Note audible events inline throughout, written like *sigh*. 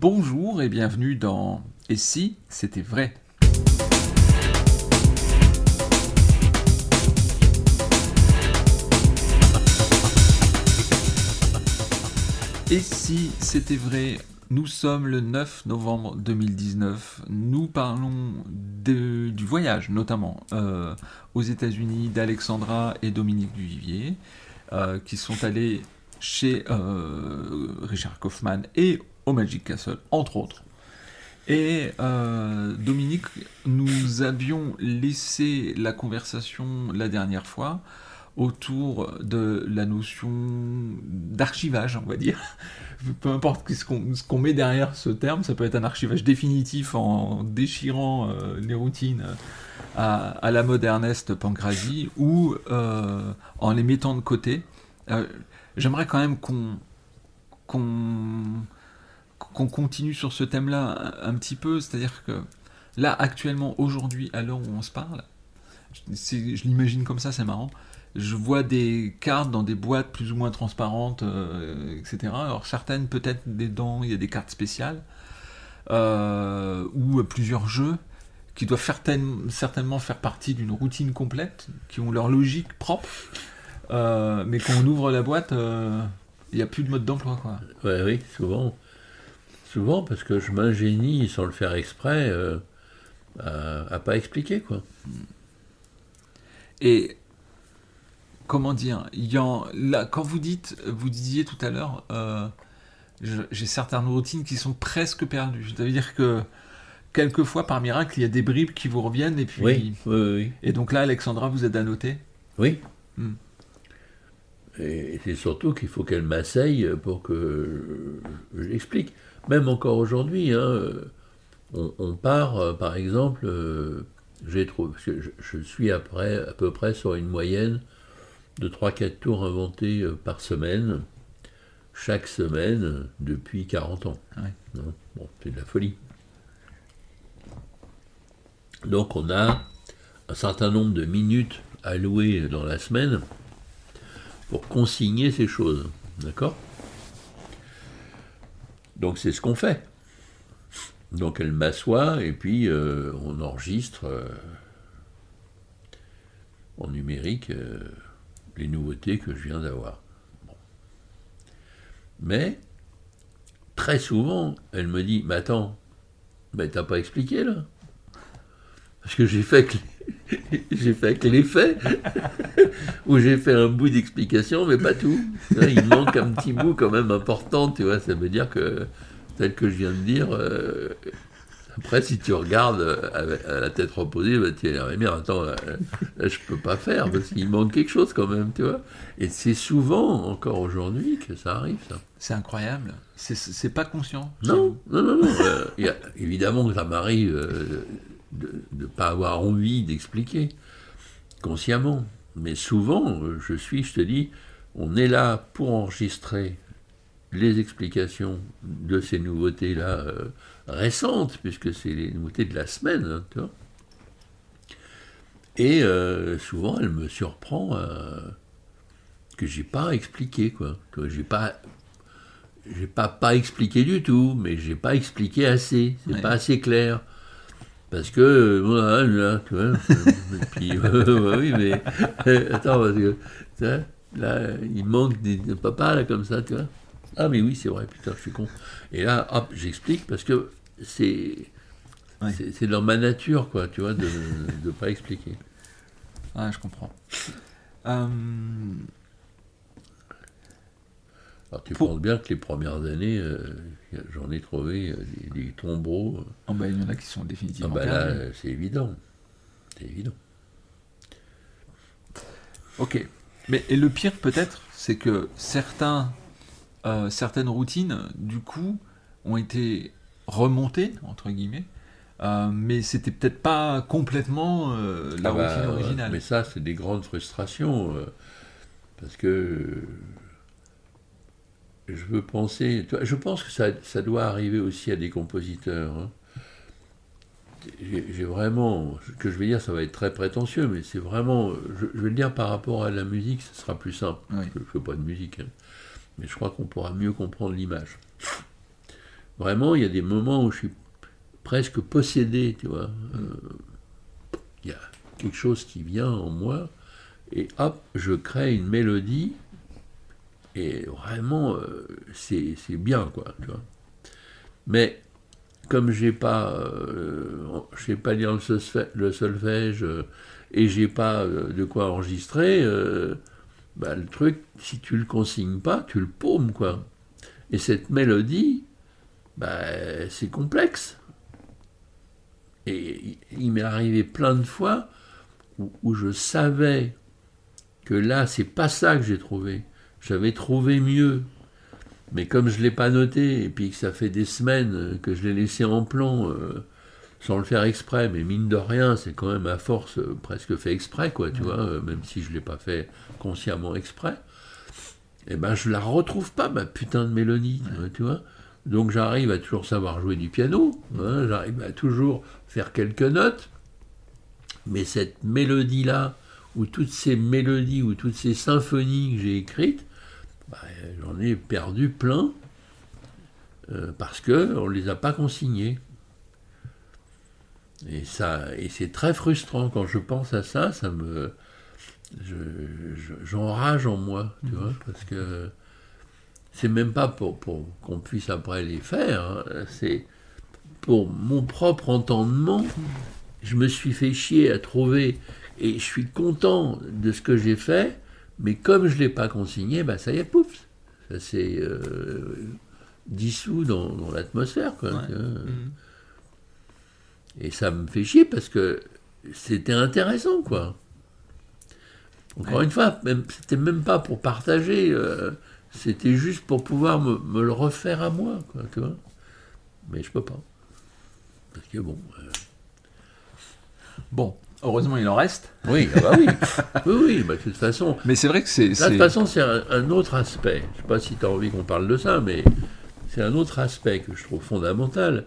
Bonjour et bienvenue dans Et si c'était vrai? Et si c'était vrai? Nous sommes le 9 novembre 2019. Nous parlons du voyage, notamment euh, aux États-Unis, d'Alexandra et Dominique Duvivier, euh, qui sont allés chez euh, Richard Kaufman et au Magic Castle, entre autres. Et Dominique, nous avions laissé la conversation la dernière fois autour de la notion d'archivage, on va dire. Peu importe ce qu'on met derrière ce terme, ça peut être un archivage définitif en déchirant euh, les routines à, la mode Ernest Pancrazi ou euh, en les mettant de côté. Euh, j'aimerais quand même qu'on qu'on continue sur ce thème-là un, petit peu, c'est-à-dire que là, actuellement, aujourd'hui, à l'heure où on se parle, je l'imagine comme ça, c'est marrant je vois des cartes dans des boîtes plus ou moins transparentes, euh, etc. Alors certaines peut-être dedans il y a des cartes spéciales euh, ou plusieurs jeux qui doivent certainement faire partie d'une routine complète, qui ont leur logique propre, euh, mais quand on ouvre la boîte, il n'y a plus de mode d'emploi. Quoi. oui, souvent. Souvent parce que je m'ingénie sans le faire exprès à, à pas expliquer quoi. Et comment dire, y là, quand vous dites, vous disiez tout à l'heure, euh, j'ai certaines routines qui sont presque perdues. Ça veut dire que quelquefois, par miracle, il y a des bribes qui vous reviennent et puis. Oui, oui, Et donc là, Alexandra, vous êtes à noter Oui. Hmm. Et c'est surtout qu'il faut qu'elle m'asseye pour que je, l'explique. Même encore aujourd'hui, hein, on, part, euh, par exemple, euh, j'ai trouvé, je, je, suis après, à peu près sur une moyenne de 3-4 tours inventés euh, par semaine, chaque semaine, depuis 40 ans. bon, c'est de la folie. Donc on a un certain nombre de minutes allouées dans la semaine pour consigner ces choses. D'accord? Donc c'est ce qu'on fait. Donc elle m'assoit et puis euh, on enregistre euh, en numérique les nouveautés que je viens d'avoir. Mais, très souvent, elle me dit, mais attends, mais t'as pas expliqué là? Parce que j'ai fait que *laughs* j'ai fait que les faits, *laughs* où j'ai fait un bout d'explication, mais pas tout. Il manque un petit bout quand même important, tu vois, ça veut dire que, tel que je viens de dire, euh, après, si tu regardes euh, à la tête reposée, bah, tu vas dire, attends, là, je peux pas faire, parce qu'il manque quelque chose quand même, tu vois. Et c'est souvent, encore aujourd'hui, que ça arrive, ça. C'est incroyable. C'est pas conscient. Non, non, non, non. Euh, évidemment que ça m'arrive euh, de ne pas avoir envie d'expliquer, consciemment. Mais souvent, je suis, je te dis, on est là pour enregistrer les explications de ces nouveautés-là récentes, puisque c'est les nouveautés de la semaine, hein, tu vois. Et euh, souvent, elle me surprend euh, que j'ai pas expliqué, quoi. Que j'ai pas, j'ai pas pas expliqué du tout, mais j'ai pas expliqué assez. C'est pas assez clair. Parce que, voilà, là, tu vois. *laughs* et puis, *laughs* oui, mais *laughs* attends, parce que là, il manque des, papa là comme ça, tu vois. Ah, mais oui, c'est vrai, putain, je suis con. Et là, hop, j'explique parce que c'est c'est dans ma nature, quoi, tu vois, de ne pas expliquer. Ah, je comprends. Euh, Alors, tu penses bien que les premières années, euh, j'en ai trouvé euh, des, tombeaux. Oh, bah, il y en a qui sont définitivement. Ah, bah, là, c'est évident. C'est évident. Ok. Mais et le pire, peut-être, c'est que certains, certaines routines, du coup, ont été remonté, entre guillemets, euh, mais c'était peut-être pas complètement euh, la ah bah, routine originale. Mais ça, c'est des grandes frustrations, euh, parce que je veux penser, je pense que ça, ça doit arriver aussi à des compositeurs. Hein. J'ai vraiment, ce que je vais dire, ça va être très prétentieux, mais c'est vraiment, je, vais le dire par rapport à la musique, ce sera plus simple. je ne fais pas de musique, hein. mais je crois qu'on pourra mieux comprendre l'image. vraiment, il y a des moments où je suis presque possédé, tu vois. Euh, il y a quelque chose qui vient en moi, et hop, je crée une mélodie, et vraiment, euh, c'est bien, quoi, tu vois. Mais comme j'ai pas, euh, je sais pas lire le solfège, et j'ai pas de quoi enregistrer, bah, le truc, si tu le consignes pas, tu le paumes, quoi. Et cette mélodie, bah, c'est complexe. Et il m'est arrivé plein de fois où, je savais que là, c'est pas ça que j'ai trouvé. J'avais trouvé mieux. Mais comme je ne l'ai pas noté, et puis que ça fait des semaines que je l'ai laissé en plan, euh, sans le faire exprès, mais mine de rien, c'est quand même à force euh, presque fait exprès, quoi, tu vois, euh, même si je ne l'ai pas fait consciemment exprès, et eh ben je la retrouve pas, ma putain de mélodie, tu vois. Donc j'arrive à toujours savoir jouer du piano, hein, j'arrive à toujours faire quelques notes, mais cette mélodie-là, ou toutes ces mélodies, ou toutes ces symphonies que j'ai écrites, bah, j'en ai perdu plein, euh, parce qu'on ne les a pas consignées. Et, et c'est très frustrant quand je pense à ça, ça me. J'enrage en moi, tu vois, parce que c'est même pas pour, qu'on puisse après les faire, hein. c'est pour mon propre entendement. Je me suis fait chier à trouver et je suis content de ce que j'ai fait, mais comme je ne l'ai pas consigné, bah ça y est, pouf, ça s'est euh, dissous dans, l'atmosphère. Mm. Et ça me fait chier parce que c'était intéressant, quoi. Encore une fois, c'était même pas pour partager. Euh, c'était juste pour pouvoir me, le refaire à moi, quoi, tu vois. Mais je peux pas. Parce que bon. Euh, bon, heureusement il en reste. Oui, ah bah oui. *laughs* oui, oui, bah, de toute façon. Mais c'est vrai que c'est. de toute façon, c'est un, autre aspect. Je sais pas si tu as envie qu'on parle de ça, mais c'est un autre aspect que je trouve fondamental.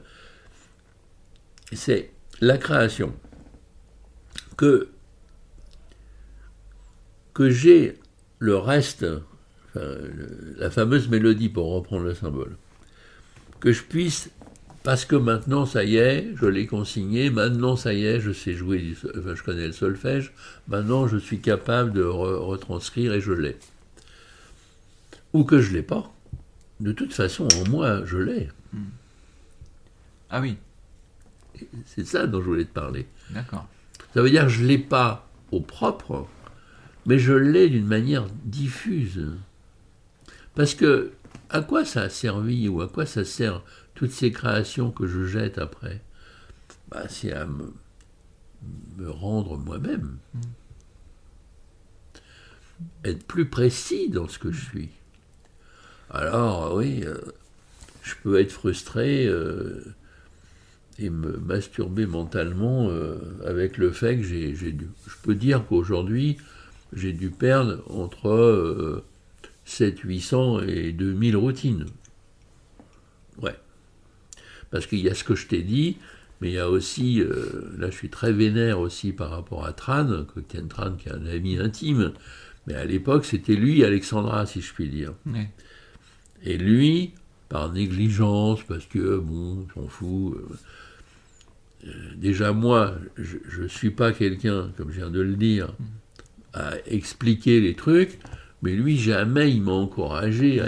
C'est la création. Que, que j'ai le reste la fameuse mélodie pour reprendre le symbole, que je puisse, parce que maintenant ça y est, je l'ai consigné, maintenant ça y est, je sais jouer, je connais le solfège, maintenant je suis capable de retranscrire et je l'ai. Ou que je l'ai pas. De toute façon, en moi, je l'ai. Ah oui. C'est ça dont je voulais te parler. D'accord. Ça veut dire que je ne l'ai pas au propre, mais je l'ai d'une manière diffuse. Parce que à quoi ça a servi ou à quoi ça sert toutes ces créations que je jette après bah, C'est à me, rendre moi-même. Mm. Être plus précis dans ce que je suis. Alors, oui, euh, je peux être frustré euh, et me masturber mentalement euh, avec le fait que j'ai dû. Je peux dire qu'aujourd'hui, j'ai dû perdre entre 7, 800 et 2000 routines. Parce qu'il y a ce que je t'ai dit, mais il y a aussi, euh, là je suis très vénère aussi par rapport à Tran, Cocteau Tran qui est un ami intime, mais à l'époque c'était lui, Alexandra, si je puis dire. Et lui, par négligence, parce que bon, s'en fout. Euh, euh, déjà moi, je ne suis pas quelqu'un, comme je viens de le dire, mm. à expliquer les trucs. Mais lui, jamais il m'a encouragé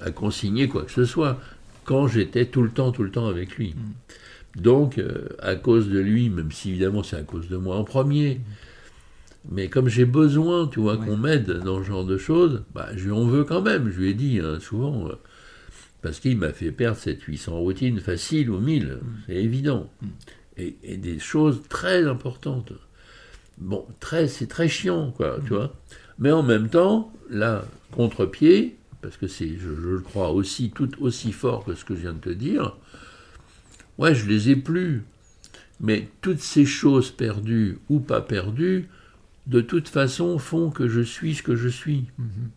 à, consigner quoi que ce soit, quand j'étais tout le temps, tout le temps avec lui. Mm. Donc, euh, à cause de lui, même si évidemment c'est à cause de moi en premier, mais comme j'ai besoin, tu vois, qu'on m'aide dans ce genre de choses, bah, je lui en veux quand même, je lui ai dit hein, souvent, euh, parce qu'il m'a fait perdre cette 800 routines faciles ou 1000, mm. c'est évident. Mm. Et, et, des choses très importantes. Bon, très, c'est très chiant, quoi, tu vois. Mais en même temps, là, contre-pied, parce que c'est, je, le crois, aussi tout aussi fort que ce que je viens de te dire, ouais, je les ai plus. Mais toutes ces choses perdues ou pas perdues, de toute façon, font que je suis ce que je suis. Mm-hmm.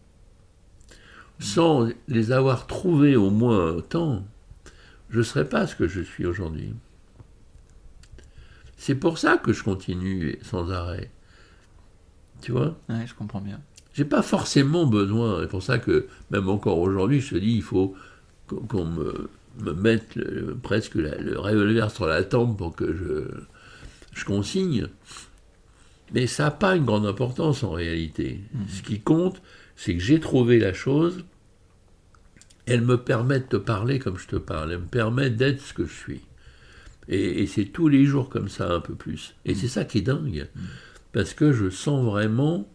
Sans les avoir trouvées au moins autant, je ne serais pas ce que je suis aujourd'hui. C'est pour ça que je continue sans arrêt. Tu vois? Oui, je comprends bien. J'ai pas forcément besoin. C'est pour ça que, même encore aujourd'hui, je te dis, il faut qu'on me me mettre presque le revolver sur la tempe pour que je, je consigne. Mais ça n'a pas une grande importance en réalité. Mmh. Ce qui compte, c'est que j'ai trouvé la chose, elle me permet de te parler comme je te parle, elle me permet d'être ce que je suis. Et, c'est tous les jours comme ça, un peu plus. Et c'est ça qui est dingue. Parce que je sens vraiment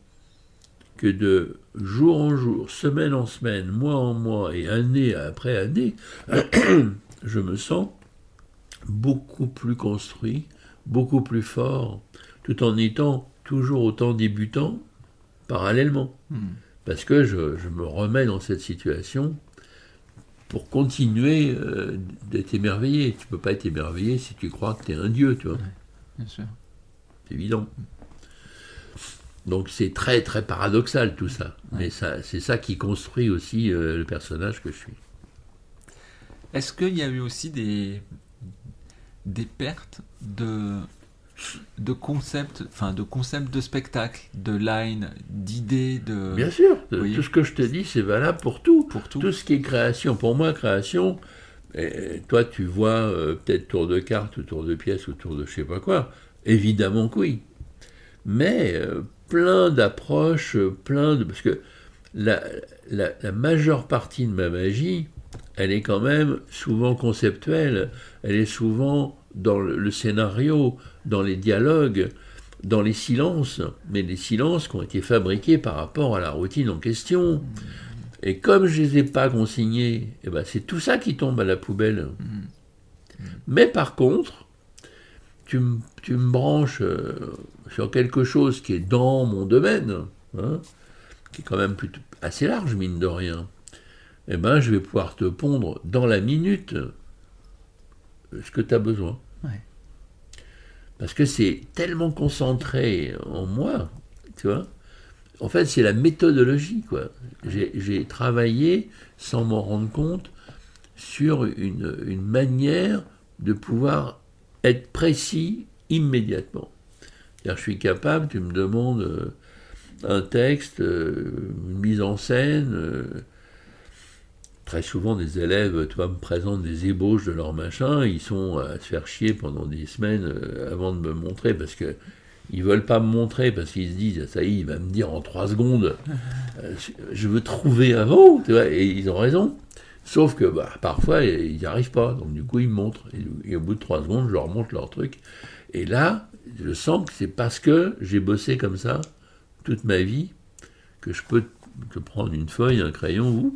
que de jour en jour, semaine en semaine, mois en mois et année après année, *clears throat* je me sens beaucoup plus construit, beaucoup plus fort, tout en étant toujours autant débutant parallèlement. Hmm. Parce que je, me remets dans cette situation pour continuer euh, d'être émerveillé. Tu peux pas être émerveillé si tu crois que tu es un dieu, tu vois. bien sûr. C'est évident. Donc c'est très très paradoxal tout ça. Mais ça, c'est ça qui construit aussi euh, le personnage que je suis. Est-ce qu'il y a eu aussi des, des pertes de, de concepts, enfin de concepts de spectacle, de line, d'idées, de. Bien sûr, tout ce que je te dis, c'est valable pour tout. Pour tout. Tout ce qui est création. Pour moi, création, et toi tu vois euh, peut-être tour de carte, ou tour de pièce, ou tour de je sais pas quoi. Évidemment que oui. Mais euh, plein d'approches, plein de. Parce que la, la, majeure partie de ma magie, elle est quand même souvent conceptuelle, elle est souvent dans le scénario, dans les dialogues, dans les silences, mais les silences qui ont été fabriqués par rapport à la routine en question. Et comme je ne les ai pas consignés, eh ben c'est tout ça qui tombe à la poubelle. Mais par contre, tu, tu me branches euh, sur quelque chose qui est dans mon domaine, hein, qui est quand même plutôt assez large, mine de rien, eh ben, je vais pouvoir te pondre dans la minute ce que tu as besoin. Parce que c'est tellement concentré en moi, tu vois. En fait, c'est la méthodologie, quoi. J'ai travaillé, sans m'en rendre compte, sur une, une manière de pouvoir être précis immédiatement. Je suis capable, tu me demandes euh, un texte, euh, une mise en scène. Euh, très souvent, des élèves, tu vois, me présentent des ébauches de leur machin. Ils sont à se faire chier pendant des semaines avant de me montrer parce que ils veulent pas me montrer parce qu'ils se disent ça y est, il va me dire en trois secondes. je veux trouver avant, tu vois, et ils ont raison. Sauf que bah, parfois, ils n'y arrivent pas. Donc, du coup, ils me montrent. Et, au bout de trois secondes, je leur montre leur truc. Et là, je sens que c'est parce que j'ai bossé comme ça toute ma vie que je peux te prendre une feuille, un crayon,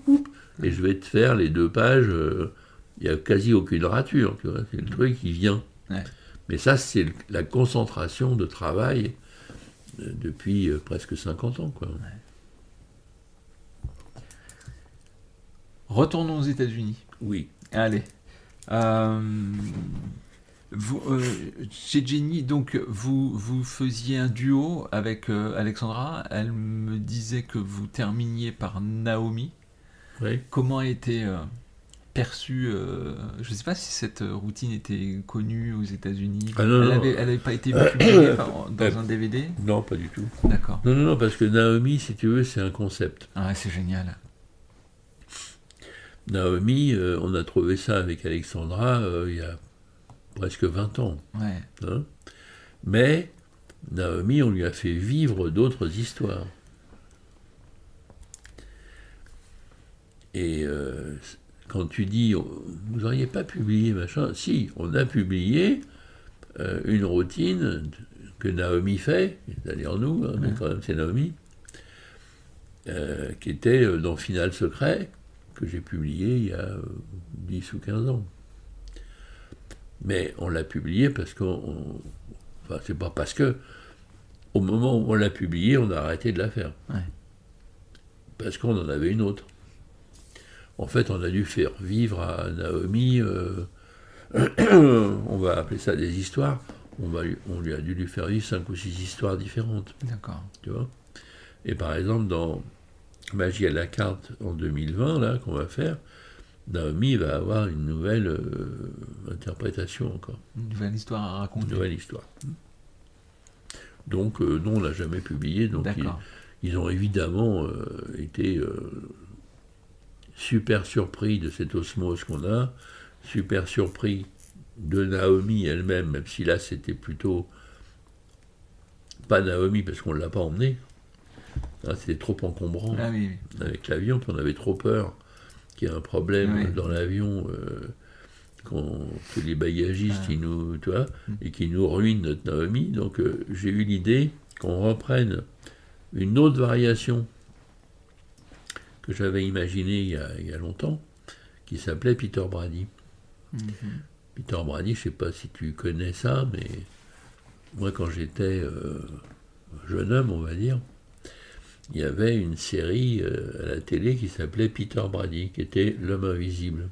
et je vais te faire les deux pages. Euh, il n'y a quasi aucune rature, tu vois, c'est le truc qui vient. Mais ça, c'est la concentration de travail euh, depuis euh, presque 50 ans. Quoi. Retournons aux États-Unis. Oui. Allez. Euh, vous, euh, chez Jenny, donc vous, vous faisiez un duo avec euh, Alexandra. Elle me disait que vous terminiez par Naomi. Oui. Comment a été perçue Je ne sais pas si cette routine était connue aux États-Unis. Ah elle n'avait pas été publiée dans un DVD Non, pas du tout. D'accord. Non, non, non, parce que Naomi, si tu veux, c'est un concept. Ah, c'est génial. Naomi, euh, on a trouvé ça avec Alexandra euh, il y a presque 20 ans. Hein. Mais Naomi, on lui a fait vivre d'autres histoires. Et euh, quand tu dis, vous n'auriez pas publié, machin, si, on a publié une routine que Naomi fait, c'est-à-dire nous, hein, mais quand même c'est Naomi, qui était dans Final Secret, que j'ai publié il y a 10 ou 15 ans. Mais on l'a publié parce qu'on. Enfin, c'est pas parce que. Au moment où on l'a publié, on a arrêté de la faire. Parce qu'on en avait une autre. En fait, on a dû faire vivre à Naomi, euh, *coughs* on va appeler ça des histoires, on, va, on lui a dû lui faire vivre cinq ou six histoires différentes. D'accord. Tu vois? Et par exemple, dans Magie à la carte en 2020, là, qu'on va faire, Naomi va avoir une nouvelle euh, interprétation encore. Une nouvelle histoire à raconter. Une nouvelle histoire. Donc, euh, non, on l'a jamais publié. Donc, ils, ont évidemment euh, été super surpris de cette osmose qu'on a. super surpris de Naomi elle-même, même si là c'était plutôt pas Naomi parce qu'on ne l'a pas emmenée. Ah, c'était trop encombrant Ah oui, oui. avec l'avion, puis on avait trop peur qu'il y ait un problème Oui. dans l'avion, euh, que les bagagistes Ah. ils nous, tu vois, Mm. et qui nous ruinent notre Naomi. Donc euh, j'ai eu l'idée qu'on reprenne une autre variation que j'avais imaginée il y, a, il y a longtemps, qui s'appelait Peter Brady. Mhm. Peter Brady, je sais pas si tu connais ça, mais moi quand j'étais euh, jeune homme, on va dire, il y avait une série euh, à la télé qui s'appelait Peter Brady, qui était l'homme invisible,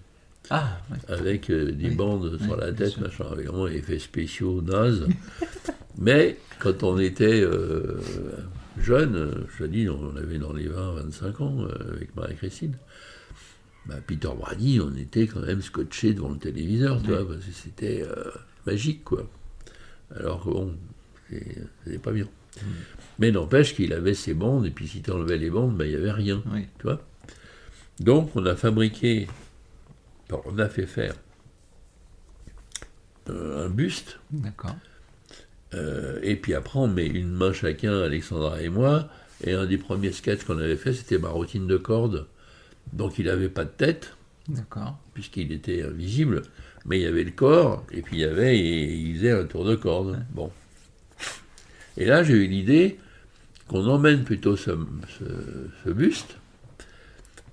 Ah, ouais. avec euh, des Oui, bandes sur oui, la tête, machin, avec vraiment effets spéciaux nazes. *laughs* mais quand on était euh, jeune, euh, je te dis, on avait dans les 20-25 ans euh, avec Marie-Christine. Bah, Peter Brady, on était quand même scotché devant le téléviseur, tu Oui. vois, parce que c'était euh, magique, quoi. Alors que bon, c'est- pas bien. Mais n'empêche qu'il avait ses bandes, et puis si tu enlevais les bandes, bah, il n'y avait rien, Oui. tu vois. Donc on a fabriqué, on a fait faire euh, un buste, D'accord. euh, et puis après on met une main chacun, Alexandra et moi, et un des premiers sketchs qu'on avait fait, c'était ma routine de corde. Donc il n'avait pas de tête, D'accord. puisqu'il était invisible, mais il y avait le corps, et puis il y avait, et il faisait un tour de corde. Bon. Et là, j'ai eu l'idée qu'on emmène plutôt ce, ce- ce buste,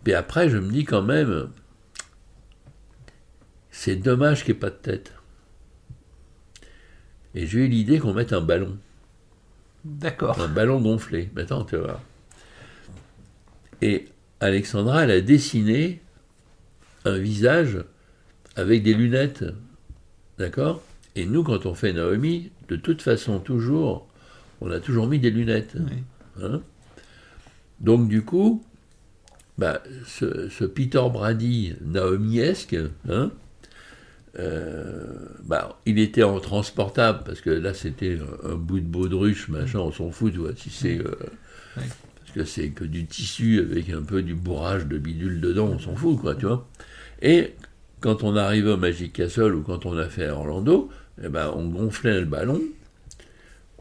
puis après, je me dis quand même, c'est dommage qu'il n'y ait pas de tête. Et j'ai eu l'idée qu'on mette un ballon, D'accord. un ballon gonflé. Attends, tu vas voir. Et Alexandra, elle a dessiné un visage avec des lunettes. D'accord? Et nous, quand on fait Naomi, de toute façon, toujours, on a toujours mis des lunettes. Oui. hein. Donc, du coup, bah, ce, ce Peter Brady Naomi-esque, hein, euh, bah, il était en transportable, parce que là, c'était un, un bout de baudruche, machin, on s'en fout, tu vois, si c'est. euh, Oui. Parce que c'est que du tissu avec un peu du bourrage de bidule dedans, on s'en fout, quoi, tu vois. Et quand on arrivait au Magic Castle ou quand on a fait à Orlando, eh ben, on gonflait le ballon,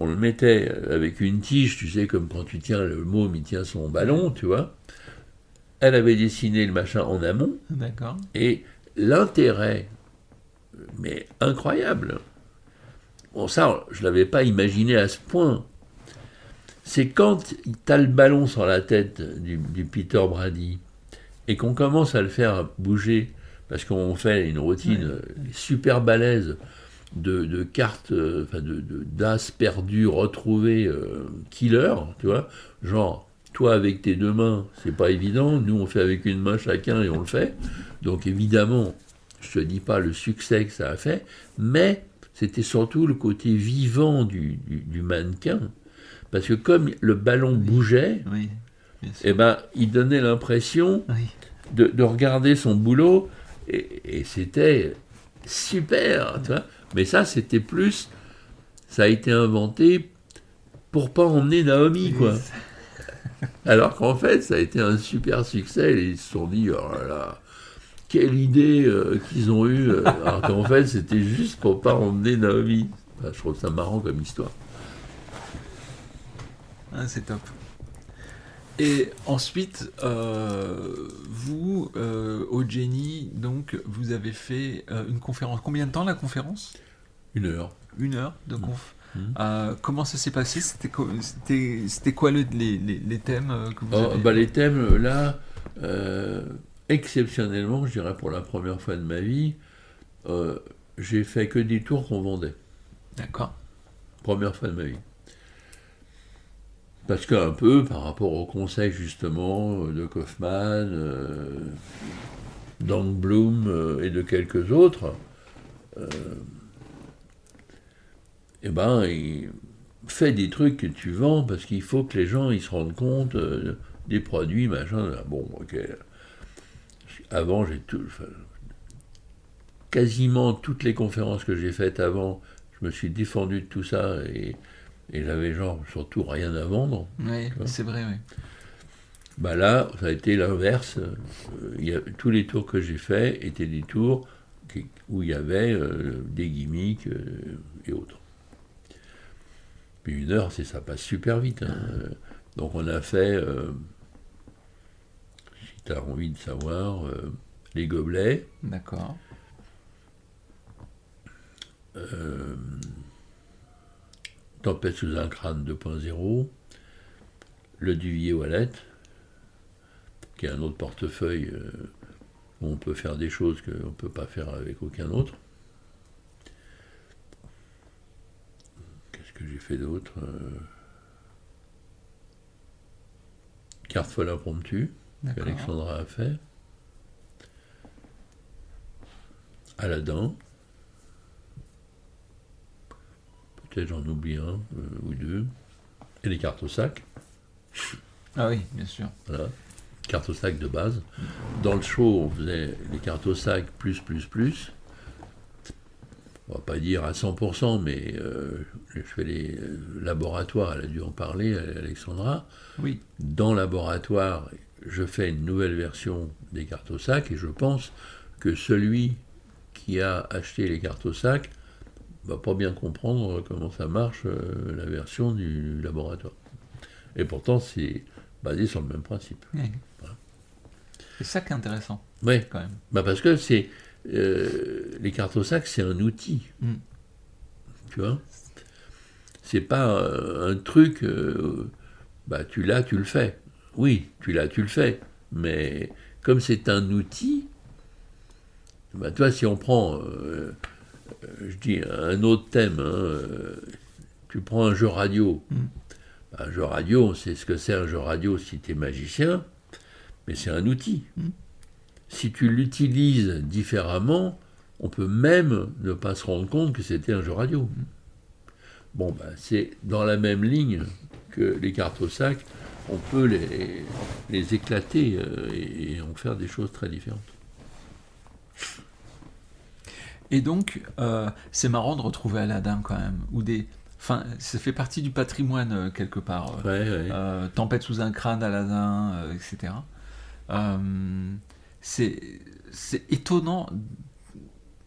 on le mettait avec une tige, tu sais, comme quand tu tiens le môme, il tient son ballon, tu vois. Elle avait dessiné le machin en amont, D'accord. et l'intérêt, mais incroyable, bon ça, je ne l'avais pas imaginé à ce point, c'est quand tu as le ballon sur la tête du, du Peter Brady, et qu'on commence à le faire bouger, parce qu'on fait une routine Ouais. super balèze de, de cartes, euh, enfin de, d'as perdus, retrouvés, euh, killer, tu vois, genre, toi avec tes deux mains, c'est pas évident, nous on fait avec une main chacun et on le fait, donc évidemment, je te dis pas le succès que ça a fait, mais c'était surtout le côté vivant du, du- du mannequin, parce que comme le ballon bougeait, Oui. Eh ben, il donnait l'impression Oui. de, de regarder son boulot et, et c'était super, tu vois. Mais ça, c'était plus, ça a été inventé pour pas emmener Naomi, quoi. Alors qu'en fait, ça a été un super succès. Et ils se sont dit, oh là là, quelle idée euh, qu'ils ont eue. euh, *laughs* Alors qu'en fait, c'était juste pour pas emmener Naomi. Enfin, je trouve ça marrant comme histoire. Ah, c'est top. Et ensuite, euh, vous, euh, au donc, vous avez fait euh, une conférence. Combien de temps la conférence? Une heure. Une heure de conf. Mhm. Euh, comment ça s'est passé? C'était quoi, le- les, les- les thèmes que vous Oh, avez bah, les thèmes, là, exceptionnellement, je dirais pour la première fois de ma vie, j'ai fait que des tours qu'on vendait. D'accord. Première fois de ma vie. Parce qu'un peu, par rapport au conseil justement euh, de Kaufman, euh, Bloom euh, et de quelques autres, euh, eh ben, il fait des trucs que tu vends parce qu'il faut que les gens ils se rendent compte des produits, machin. Bon, ok. Avant, j'ai tout. quasiment toutes les conférences que j'ai faites avant, je me suis défendu de tout ça et, et j'avais genre surtout rien à vendre. Oui, c'est vrai, oui. Bah là, ça a été l'inverse. Euh, tous les tours que j'ai faits étaient des tours qui- où il y avait euh, des gimmicks euh, et autres. Puis une heure, c'est ça passe super vite. hein. Donc on a fait, euh, si tu as envie de savoir, les gobelets, D'accord. Tempête sous un crâne 2.0, le Duvier Wallet, qui est un autre portefeuille euh, où on peut faire des choses qu'on ne peut pas faire avec aucun autre. Qu'est-ce que j'ai fait d'autre Euh, Carte folle impromptue, qu'Alexandra a fait. Aladdin. Peut-être j'en oublie un euh, ou deux. Et les cartes au sac. Ah oui, bien sûr. Voilà. Cartes au sac de base. Dans le show, on faisait les cartes au sac plus, plus, plus. On va pas dire à 100%, mais euh, je fais les euh, laboratoires, elle a dû en parler, Alexandra. Oui. Dans laboratoire, je fais une nouvelle version des cartes au sac et je pense que celui qui a acheté les cartes au sac va pas bien comprendre comment ça marche euh, la version du laboratoire. Et pourtant, c'est basé sur le même principe. C'est ça qui est intéressant, Oui, quand même. bah parce que c'est euh, les cartes au sac, c'est un outil. Mm. Tu vois? C'est pas euh, un truc, euh, bah tu l'as, tu le fais. Oui, tu l'as, tu le fais. Mais comme c'est un outil, bah toi, si on prend, euh, euh, je dis un autre thème, hein, euh, tu prends un jeu radio. Mm. Bah, un jeu radio, on sait ce que c'est un jeu radio si tu es magicien, mais c'est un outil. Si tu l'utilises différemment, on peut même ne pas se rendre compte que c'était un jeu radio. Bon, bah, c'est dans la même ligne que les cartes au sac, on peut les, les éclater euh, et en faire des choses très différentes. Et donc, euh, c'est marrant de retrouver Aladdin quand même, ou des. Enfin, ça fait partie du patrimoine euh, quelque part. euh, Ouais, Tempête sous un crâne, Aladdin, etc. C'est c'est étonnant.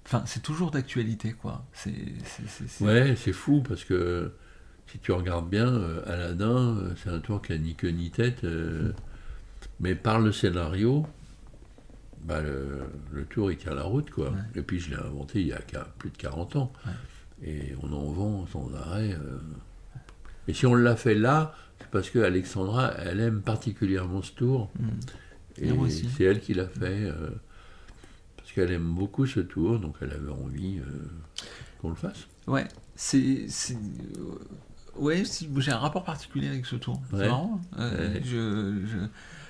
Enfin, c'est toujours d'actualité, quoi. C'est Ouais, c'est fou parce que si tu regardes bien, Aladdin, c'est un tour qui a ni queue ni tête, mais par le scénario, bah, le, le tour il tient la route quoi. Ouais. Et puis je l'ai inventé il y a plus de 40 ans. Et on en vend sans arrêt. euh. Et si on l'a fait là, c'est parce que Alexandra, elle aime particulièrement ce tour. Mm. Et Et c'est elle qui l'a fait. euh, parce qu'elle aime beaucoup ce tour, donc elle avait envie euh, qu'on le fasse. Ouais, c'est. c'est- Ouais, j'ai un rapport particulier avec ce tour. C'est Ouais. marrant. Ouais. je, je-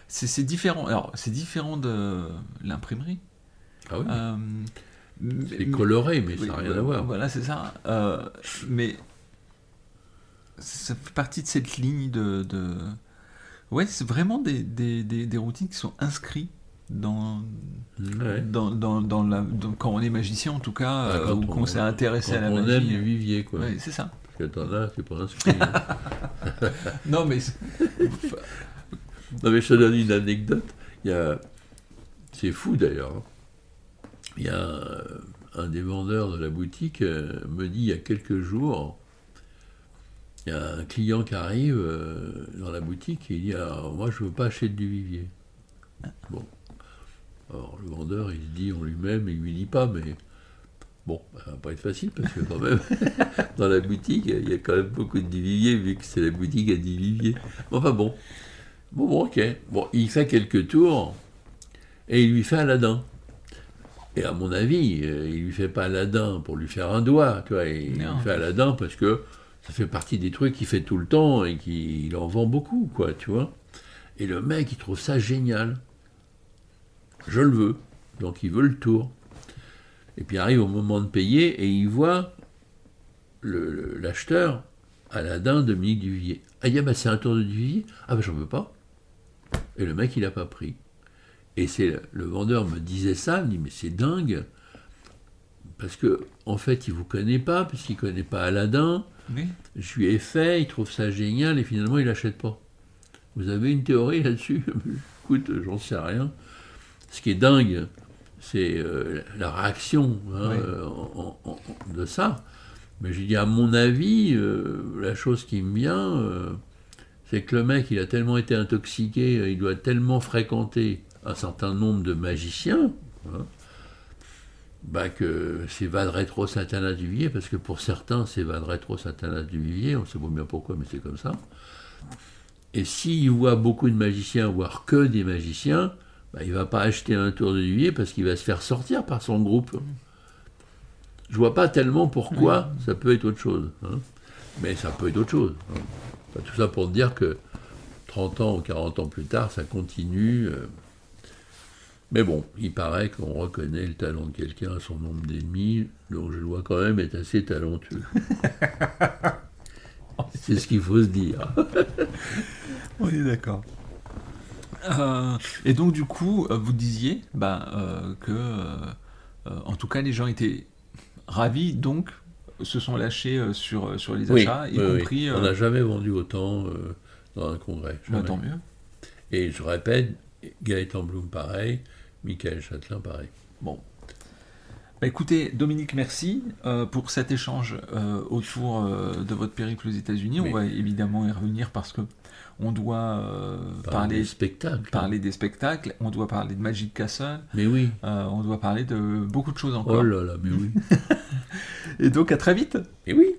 C'est différent. Alors, c'est différent de l'imprimerie. Ah oui Euh, C'est coloré, mais ça oui, n'a rien à voir. Voilà, c'est ça. Euh, mais ça fait partie de cette ligne de. de... Ouais, c'est vraiment des, des, des, des routines qui sont inscrites dans, Ouais. dans, dans, dans la, dans- quand on est magicien, en tout cas, Ah, euh, quand ou on- qu'on s'est intéressé à la on magie. aime les viviers, quoi. Ouais, c'est ça. Parce que t'en as, c'est pas inscrit. hein. *laughs* Non, mais *laughs* non, mais je te donne une anecdote. Il y a... C'est fou, d'ailleurs. hein. Il y a un, des vendeurs de la boutique euh, me dit il y a quelques jours, il y a un client qui arrive euh, dans la boutique et il dit Alors, moi, je veux pas acheter du vivier. Bon. Alors, le vendeur, il dit en lui-même, il lui dit pas, mais bon, ça va pas être facile parce que quand même, *laughs* dans la boutique, il y a quand même beaucoup de viviers vu que c'est la boutique à viviers. Enfin bon. Bon, bon, ok. Bon, il fait quelques tours et il lui fait Aladdin. Et à mon avis, euh, il lui fait pas Aladdin pour lui faire un doigt, tu vois. Il Non. lui fait Aladdin parce que ça fait partie des trucs qu'il fait tout le temps et qu'il en vend beaucoup, quoi, tu vois. Et le mec, il trouve ça génial. Je le veux. Donc il veut le tour. Et puis arrive au moment de payer et il voit l'acheteur, Aladdin, Dominique Duvier. Ah, ah, bah, c'est un tour de Duvier Ah, ben j'en veux pas. Et le mec, il n'a pas pris. Et c'est le, vendeur me disait ça, il me dit, mais c'est dingue. Parce que, en fait, il vous connaît pas, puisqu'il connaît pas Aladdin. oui. Je lui ai fait, il trouve ça génial, et finalement, il n'achète pas. Vous avez une théorie là-dessus? *laughs* Écoute, j'en sais rien. Ce qui est dingue, c'est euh, la réaction hein, euh, en- en- en- de ça. Mais j'ai dit, à mon avis, euh, la chose qui me vient, c'est que le mec, il a tellement été intoxiqué, euh, il doit tellement fréquenter un certain nombre de magiciens, hein, bah que c'est va rétro du Vivier, parce que pour certains, c'est va rétro du Vivier, on sait pas bien pourquoi, mais c'est comme ça. Et s'il voit beaucoup de magiciens, voire que des magiciens, bah, il va pas acheter un tour de Vivier parce qu'il va se faire sortir par son groupe. Je vois pas tellement pourquoi ça peut être autre chose. hein. Mais ça peut être autre chose. hein. Enfin, tout ça pour dire que 30 ans ou 40 ans plus tard, ça continue. euh. Mais bon, il paraît qu'on reconnaît le talent de quelqu'un à son nombre d'ennemis, donc je le vois quand même être assez talentueux. *laughs* C'est ce qu'il faut se dire. On est d'accord. Euh, et donc du coup, euh, vous disiez bah, euh, que, euh, en tout cas, les gens étaient ravis, donc se sont lâchés euh, sur, sur les achats, y oui, oui. compris. On euh, n'a jamais vendu autant euh, dans un congrès. bah, tant mieux. Et je répète, Gaëtan Blum pareil, Michael Châtelain pareil. Bon. Bah, écoutez, Dominique, merci euh, pour cet échange euh, autour euh, de votre périple aux États-Unis. On va évidemment y revenir parce que on doit euh, Parler parler, des spectacles. parler des spectacles, on doit parler de Magic Castle, Mais oui. euh, on doit parler de beaucoup de choses encore. Oh là là, mais oui. *laughs* Et donc à très vite Mais oui.